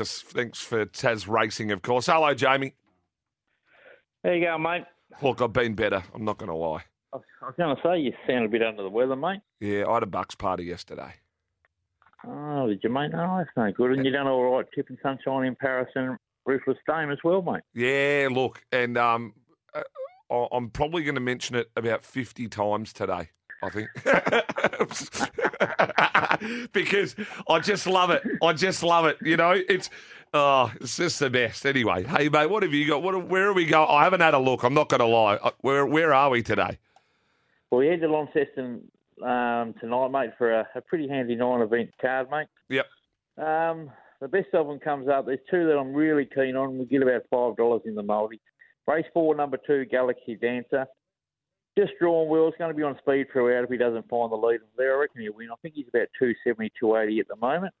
Kansas. Thanks for Tas Racing, of course. Hello, Jamie. There you go, mate? Look, I've been better. I'm not going to lie. I was going to say you sound a bit under the weather, mate. Yeah, I had a Bucks party yesterday. Oh, did you, mate? No, that's no good. And you done all right, tipping sunshine in Paris and Ruthless Dame as well, mate. Yeah, look, and um, uh, I'm probably going to mention it about 50 times today. I think because I just love it. I just love it. You know, it's oh, it's just the best. Anyway, hey mate, what have you got? What where are we going? I haven't had a look. I'm not going to lie. Uh, Where where are we today? Well, we head to Launceston um, tonight, mate, for a, a pretty handy nine event card, mate. Yep. Um, the best of them comes up. There's two that I'm really keen on. We get about five dollars in the multi. Race four, number two, Galaxy Dancer. Just drawn wheels, going to be on speed throughout if he doesn't find the lead there. I reckon he'll win. I think he's about 270, 280 at the moment.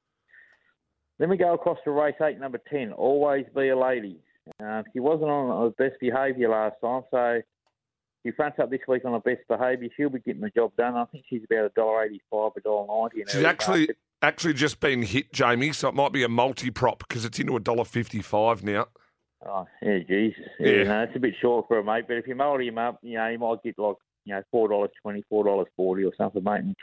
Then we go across to race eight, number 10, Always Be a Lady. Uh, he wasn't on his best behaviour last time, so he fronts up this week on the best behaviour. She'll be getting the job done. I think she's about $1.85, $1.90. in She's actually market. actually just been hit, Jamie. So it might be a multi prop because it's into a dollar fifty five now. Oh, yeah, Jesus. Yeah, Yeah. no, it's a bit short for a mate, but if you multi him up, you know, you might get like, you know, $4.20, $4.40 or something, mate. And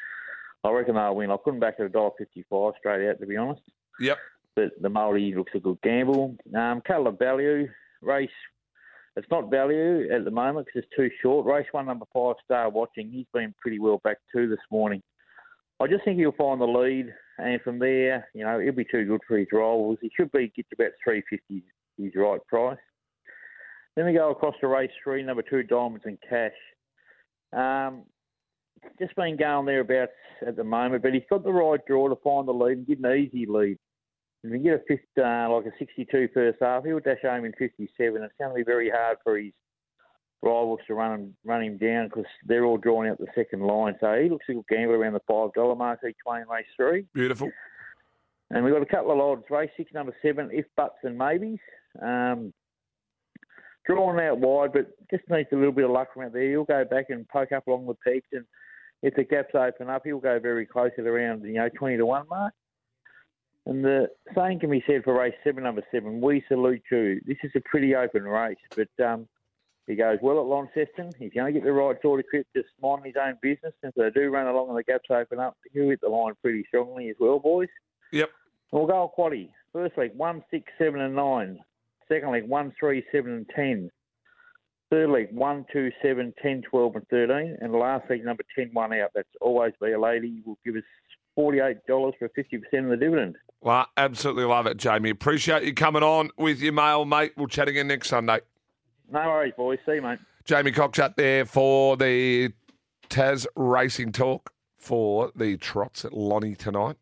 I reckon they'll win. I couldn't back at $1.55 straight out, to be honest. Yep. But the multi looks a good gamble. Um, of Value, race, it's not value at the moment because it's too short. Race one, number five, Star Watching, he's been pretty well back too this morning. I just think he'll find the lead, and from there, you know, he'll be too good for his rivals. He should be get to about 350 his right price. Then we go across to race three, number two, Diamonds and Cash. Um, just been going thereabouts at the moment, but he's got the right draw to find the lead and get an easy lead. If he can get a fifth, uh, like a 62 first half, he'll dash home in 57. It's going to be very hard for his rivals to run him run him down because they're all drawing out the second line. So he looks a good gambler around the five dollar mark each way in race three. Beautiful. And we've got a couple of odds. Race six, number seven, if buts and maybes. Um, drawn out wide, but just needs a little bit of luck from out there. He'll go back and poke up along the peaks, and if the gaps open up, he'll go very close at around you know twenty to one mark. And the same can be said for race seven, number seven. We salute you. This is a pretty open race, but um, he goes well at Launceston. If you don't get the right sort of grip, just mind his own business. If they do run along and the gaps open up, he'll hit the line pretty strongly as well, boys. Yep. We'll go quaddy. First league, 1, 6, 7 and 9. Second league, 1, 3, 7 and 10. Third league, 1, 2, 7, 10, 12 and 13. And last league, number 10, 1 out. That's always be a lady. You will give us $48 for 50% of the dividend. Well, absolutely love it, Jamie. Appreciate you coming on with your mail, mate. We'll chat again next Sunday. No worries, boys. See you, mate. Jamie Cockshutt there for the Tas Racing Talk for the trots at Lonnie tonight.